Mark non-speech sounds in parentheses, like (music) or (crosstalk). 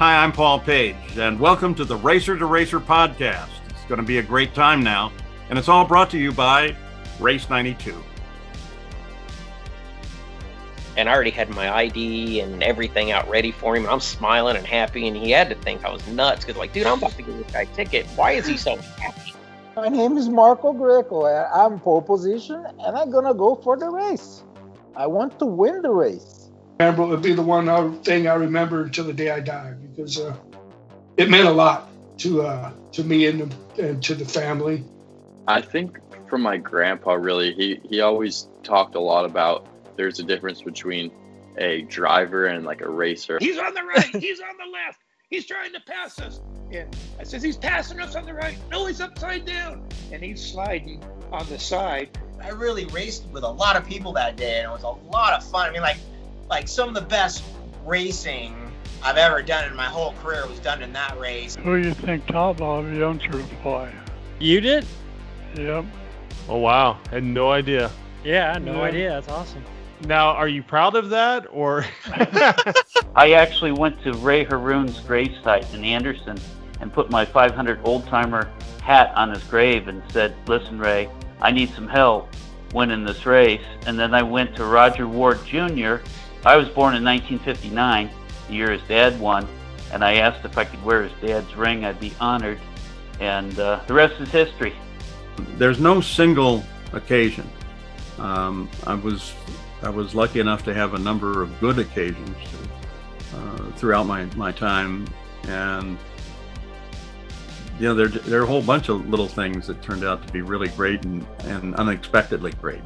Hi, I'm Paul Page, and welcome to the Racer to Racer podcast. It's going to be a great time now, and it's all brought to you by Race 92. And I already had my ID and everything out ready for him, and I'm smiling and happy, and he had to think I was nuts because, like, dude, I'm about to give this guy a ticket. Why is he so happy? My name is Marco Greco. and I'm pole position, and I'm gonna go for the race. I want to win the race. Remember, it would be the one uh, thing I remember until the day I die because uh, it meant a lot to uh, to me and, the, and to the family. I think from my grandpa, really, he he always talked a lot about there's a difference between a driver and like a racer. He's on the right. He's on the left. He's trying to pass us. And I says, he's passing us on the right. No, he's upside down. And he's sliding on the side. I really raced with a lot of people that day, and it was a lot of fun. I mean, like, like some of the best racing I've ever done in my whole career was done in that race. Who do you think taught all of youngsters to fly? You did? Yep. Oh wow, had no idea. Yeah, no Yeah. idea. That's awesome. Now, are you proud of that, or (laughs) I actually went to Ray Harroun's gravesite in Anderson and put my 500 old timer hat on his grave and said, Listen, Ray, I need some help winning this race. And then I went to Rodger Ward Jr. I was born in 1959, the year his dad won, and I asked if I could wear his dad's ring. I'd be honored. And uh, the rest is history. There's no single occasion. Um, I was I was lucky enough to have a number of good occasions uh, throughout my, my time, and you know there there are a whole bunch of little things that turned out to be really great and, and unexpectedly great.